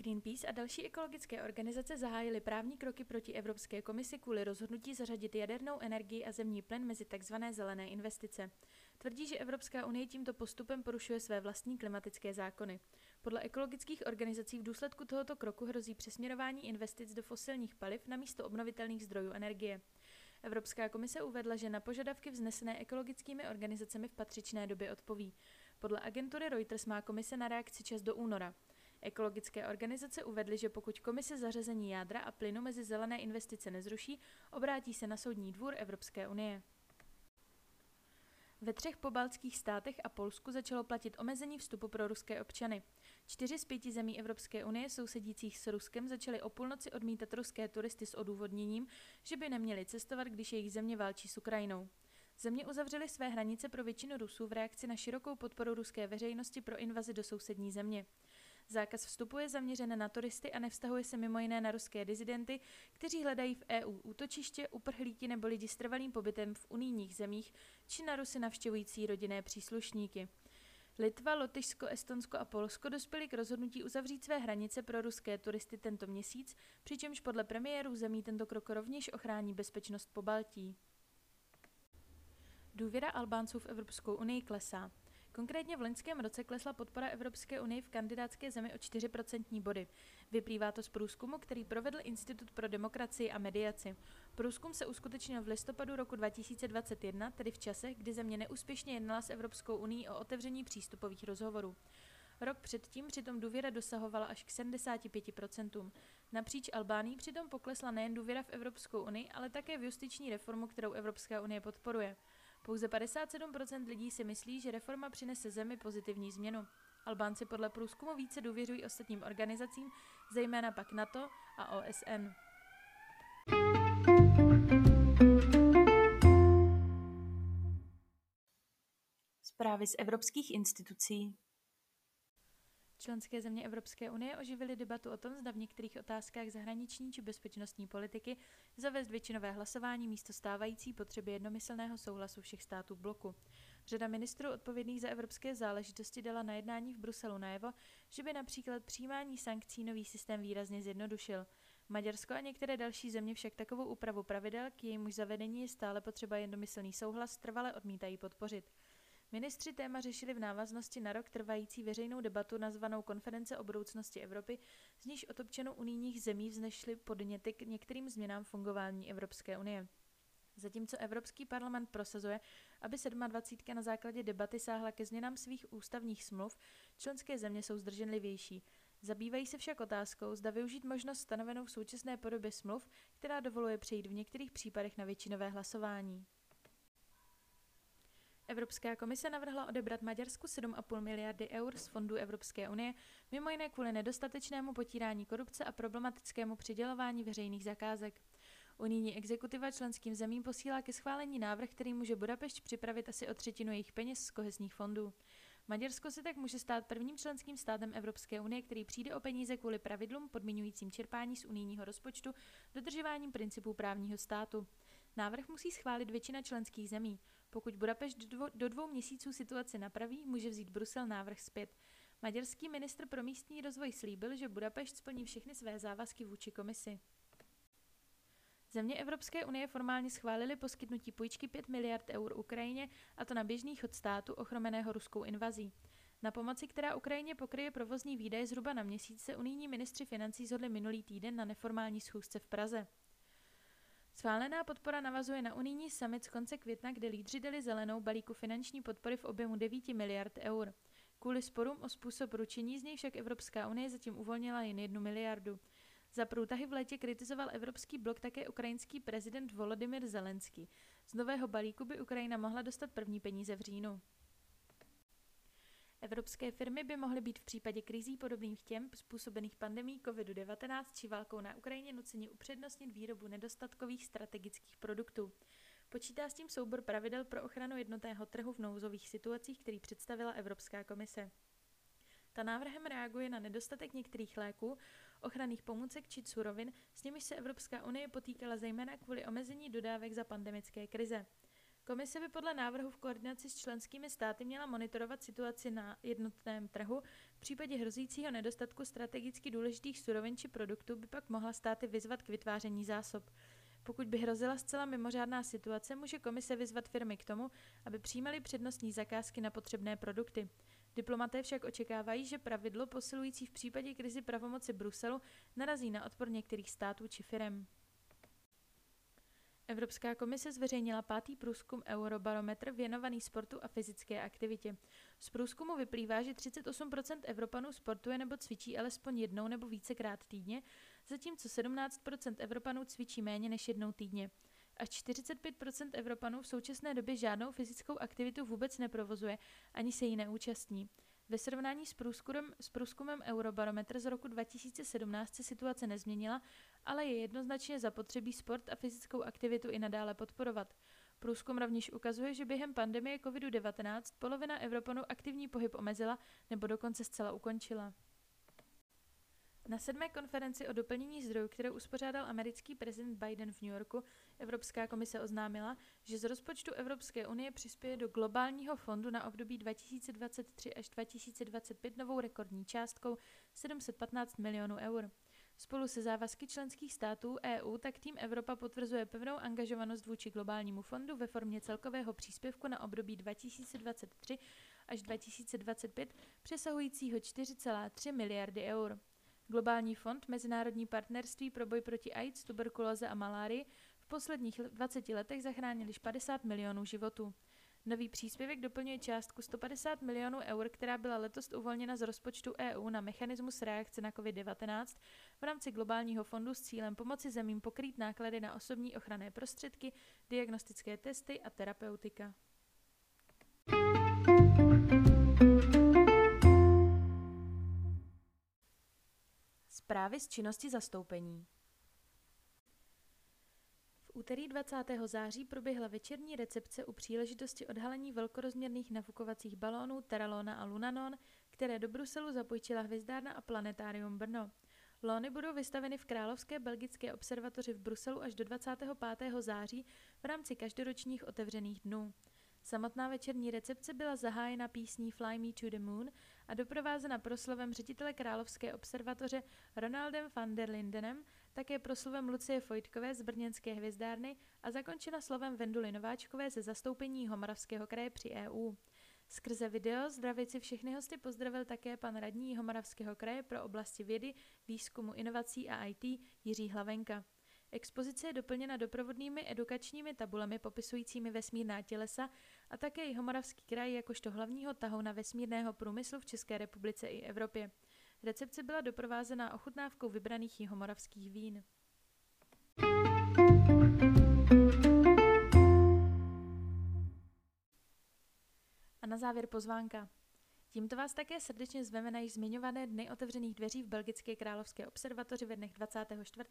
Greenpeace a další ekologické organizace zahájily právní kroky proti Evropské komisi kvůli rozhodnutí zařadit jadernou energii a zemní plyn mezi tzv. zelené investice. Tvrdí, že Evropská unie tímto postupem porušuje své vlastní klimatické zákony. Podle ekologických organizací v důsledku tohoto kroku hrozí přesměrování investic do fosilních paliv na místo obnovitelných zdrojů energie. Evropská komise uvedla, že na požadavky vznesené ekologickými organizacemi v patřičné době odpoví. Podle agentury Reuters má komise na reakci čas do února. Ekologické organizace uvedly, že pokud komise zařazení jádra a plynu mezi zelené investice nezruší, obrátí se na Soudní dvůr Evropské unie. Ve třech pobaltských státech a Polsku začalo platit omezení vstupu pro ruské občany. Čtyři z pěti zemí Evropské unie sousedících s Ruskem začaly o půlnoci odmítat ruské turisty s odůvodněním, že by neměli cestovat, když jejich země válčí s Ukrajinou. Země uzavřely své hranice pro většinu Rusů v reakci na širokou podporu ruské veřejnosti pro invazi do sousední země. Zákaz vstupu je zaměřen na turisty a nevztahuje se mimo jiné na ruské dizidenty, kteří hledají v EU útočiště, uprchlíky nebo lidi s trvalým pobytem v unijních zemích, či na Rusy navštěvující rodinné příslušníky. Litva, Lotyšsko, Estonsko a Polsko dospěli k rozhodnutí uzavřít své hranice pro ruské turisty tento měsíc, přičemž podle premiérů zemí tento krok rovněž ochrání bezpečnost po Baltí. Důvěra Albánců v Evropskou unii klesá. Konkrétně v loňském roce klesla podpora Evropské unie v kandidátské zemi o 4% body. Vyplývá to z průzkumu, který provedl Institut pro demokracii a mediaci. Průzkum se uskutečnil v listopadu roku 2021, tedy v čase, kdy země neúspěšně jednala s Evropskou unii o otevření přístupových rozhovorů. Rok předtím přitom důvěra dosahovala až k 75%. Napříč Albánií přitom poklesla nejen důvěra v Evropskou unii, ale také v justiční reformu, kterou Evropská unie podporuje. Pouze 57% lidí si myslí, že reforma přinese zemi pozitivní změnu. Albánci podle průzkumu více důvěřují ostatním organizacím, zejména pak NATO a OSN. Zprávy z evropských institucí. Členské země Evropské unie oživily debatu o tom, zda v některých otázkách zahraniční či bezpečnostní politiky zavést většinové hlasování místo stávající potřeby jednomyslného souhlasu všech států bloku. Řada ministrů odpovědných za evropské záležitosti dala na jednání v Bruselu najevo, že by například přijímání sankcí nový systém výrazně zjednodušil. Maďarsko a některé další země však takovou úpravu pravidel, k jejímuž zavedení je stále potřeba jednomyslný souhlas, trvale odmítají podpořit. Ministři téma řešili v návaznosti na rok trvající veřejnou debatu nazvanou Konference o budoucnosti Evropy, z níž od občanů unijních zemí vznešly podněty k některým změnám fungování Evropské unie. Zatímco Evropský parlament prosazuje, aby 27. na základě debaty sáhla ke změnám svých ústavních smluv, členské země jsou zdrženlivější. Zabývají se však otázkou, zda využít možnost stanovenou v současné podobě smluv, která dovoluje přejít v některých případech na většinové hlasování. Evropská komise navrhla odebrat Maďarsku 7,5 miliardy eur z fondů Evropské unie, mimo jiné kvůli nedostatečnému potírání korupce a problematickému přidělování veřejných zakázek. Unijní exekutiva členským zemím posílá ke schválení návrh, který může Budapešť připravit asi o třetinu jejich peněz z kohezních fondů. Maďarsko se tak může stát prvním členským státem Evropské unie, který přijde o peníze kvůli pravidlům podmiňujícím čerpání z unijního rozpočtu dodržováním principů právního státu. Návrh musí schválit většina členských zemí. Pokud Budapešť do dvou měsíců situaci napraví, může vzít Brusel návrh zpět. Maďarský ministr pro místní rozvoj slíbil, že Budapešť splní všechny své závazky vůči komisi. Země Evropské unie formálně schválili poskytnutí půjčky 5 miliard eur Ukrajině, a to na běžný chod státu ochromeného ruskou invazí. Na pomoci, která Ukrajině pokryje provozní výdaje zhruba na měsíc, se unijní ministři financí zhodli minulý týden na neformální schůzce v Praze. Schválená podpora navazuje na unijní summit z konce května, kde lídři dali zelenou balíku finanční podpory v objemu 9 miliard eur. Kvůli sporům o způsob ručení z něj však Evropská unie zatím uvolnila jen jednu miliardu. Za průtahy v létě kritizoval Evropský blok také ukrajinský prezident Volodymyr Zelenský. Z nového balíku by Ukrajina mohla dostat první peníze v říjnu. Evropské firmy by mohly být v případě krizí podobných těm způsobených pandemí COVID-19 či válkou na Ukrajině nuceni upřednostnit výrobu nedostatkových strategických produktů. Počítá s tím soubor pravidel pro ochranu jednotného trhu v nouzových situacích, který představila Evropská komise. Ta návrhem reaguje na nedostatek některých léků, ochranných pomůcek či surovin, s nimiž se Evropská unie potýkala zejména kvůli omezení dodávek za pandemické krize. Komise by podle návrhu v koordinaci s členskými státy měla monitorovat situaci na jednotném trhu. V případě hrozícího nedostatku strategicky důležitých surovin či produktů by pak mohla státy vyzvat k vytváření zásob. Pokud by hrozila zcela mimořádná situace, může komise vyzvat firmy k tomu, aby přijímaly přednostní zakázky na potřebné produkty. Diplomaté však očekávají, že pravidlo posilující v případě krizi pravomoci Bruselu narazí na odpor některých států či firm. Evropská komise zveřejnila pátý průzkum Eurobarometr věnovaný sportu a fyzické aktivitě. Z průzkumu vyplývá, že 38% Evropanů sportuje nebo cvičí alespoň jednou nebo vícekrát týdně, zatímco 17% Evropanů cvičí méně než jednou týdně. Až 45% Evropanů v současné době žádnou fyzickou aktivitu vůbec neprovozuje, ani se jí neúčastní. Ve srovnání s průzkumem, s průzkumem Eurobarometr z roku 2017 se situace nezměnila, ale je jednoznačně zapotřebí sport a fyzickou aktivitu i nadále podporovat. Průzkum rovněž ukazuje, že během pandemie COVID-19 polovina Evropanů aktivní pohyb omezila nebo dokonce zcela ukončila. Na sedmé konferenci o doplnění zdrojů, kterou uspořádal americký prezident Biden v New Yorku, Evropská komise oznámila, že z rozpočtu Evropské unie přispěje do globálního fondu na období 2023 až 2025 novou rekordní částkou 715 milionů eur. Spolu se závazky členských států EU tak tým Evropa potvrzuje pevnou angažovanost vůči globálnímu fondu ve formě celkového příspěvku na období 2023 až 2025 přesahujícího 4,3 miliardy eur. Globální fond Mezinárodní partnerství pro boj proti AIDS, tuberkulóze a malárii v posledních 20 letech zachránil již 50 milionů životů. Nový příspěvek doplňuje částku 150 milionů eur, která byla letos uvolněna z rozpočtu EU na mechanismus reakce na COVID-19 v rámci globálního fondu s cílem pomoci zemím pokrýt náklady na osobní ochranné prostředky, diagnostické testy a terapeutika. Zprávy z činnosti zastoupení. V úterý 20. září proběhla večerní recepce u příležitosti odhalení velkorozměrných nafukovacích balónů Teralona a Lunanon, které do Bruselu zapojčila hvězdárna a planetárium Brno. Lóny budou vystaveny v Královské belgické observatoři v Bruselu až do 25. září v rámci každoročních otevřených dnů. Samotná večerní recepce byla zahájena písní Fly Me to the Moon a doprovázena proslovem ředitele Královské observatoře Ronaldem van der Lindenem, také proslovem Lucie Fojtkové z Brněnské hvězdárny a zakončena slovem Venduly Nováčkové ze zastoupení Homoravského kraje při EU. Skrze video zdravici všechny hosty pozdravil také pan radní Homoravského kraje pro oblasti vědy, výzkumu, inovací a IT Jiří Hlavenka. Expozice je doplněna doprovodnými edukačními tabulemi popisujícími vesmírná tělesa a také Homoravský kraj jakožto hlavního tahouna vesmírného průmyslu v České republice i Evropě. Recepce byla doprovázena ochutnávkou vybraných jihomoravských vín. A na závěr pozvánka. Tímto vás také srdečně zveme na již zmiňované dny otevřených dveří v Belgické královské observatoři ve dnech 24.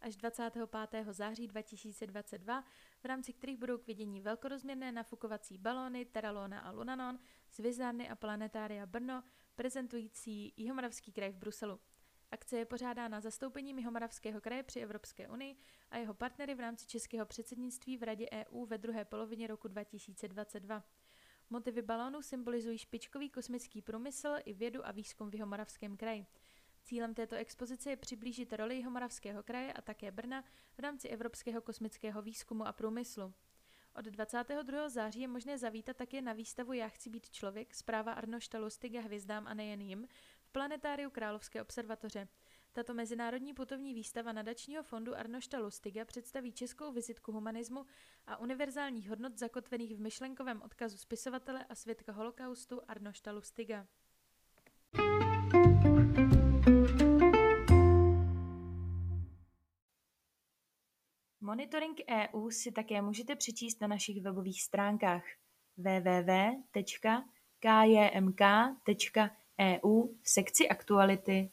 až 25. září 2022, v rámci kterých budou k vidění velkorozměrné nafukovací balóny Teralona a Lunanon z Vizárny a Planetária Brno, prezentující Jihomoravský kraj v Bruselu. Akce je pořádána zastoupením Jihomoravského kraje při Evropské unii a jeho partnery v rámci českého předsednictví v Radě EU ve druhé polovině roku 2022. Motivy balónů symbolizují špičkový kosmický průmysl i vědu a výzkum v Jihomoravském kraji. Cílem této expozice je přiblížit roli Jihomoravského kraje a také Brna v rámci evropského kosmického výzkumu a průmyslu. Od 22. září je možné zavítat také na výstavu Já chci být člověk, zpráva Arnošta Lustiga hvězdám a nejen jim, v planetáriu Královské observatoře. Tato mezinárodní putovní výstava nadačního fondu Arnošta Lustiga představí českou vizitku humanismu a univerzálních hodnot zakotvených v myšlenkovém odkazu spisovatele a svědka holokaustu Arnošta Lustiga. Monitoring EU si také můžete přečíst na našich webových stránkách www kjmk.eu v sekci Aktuality.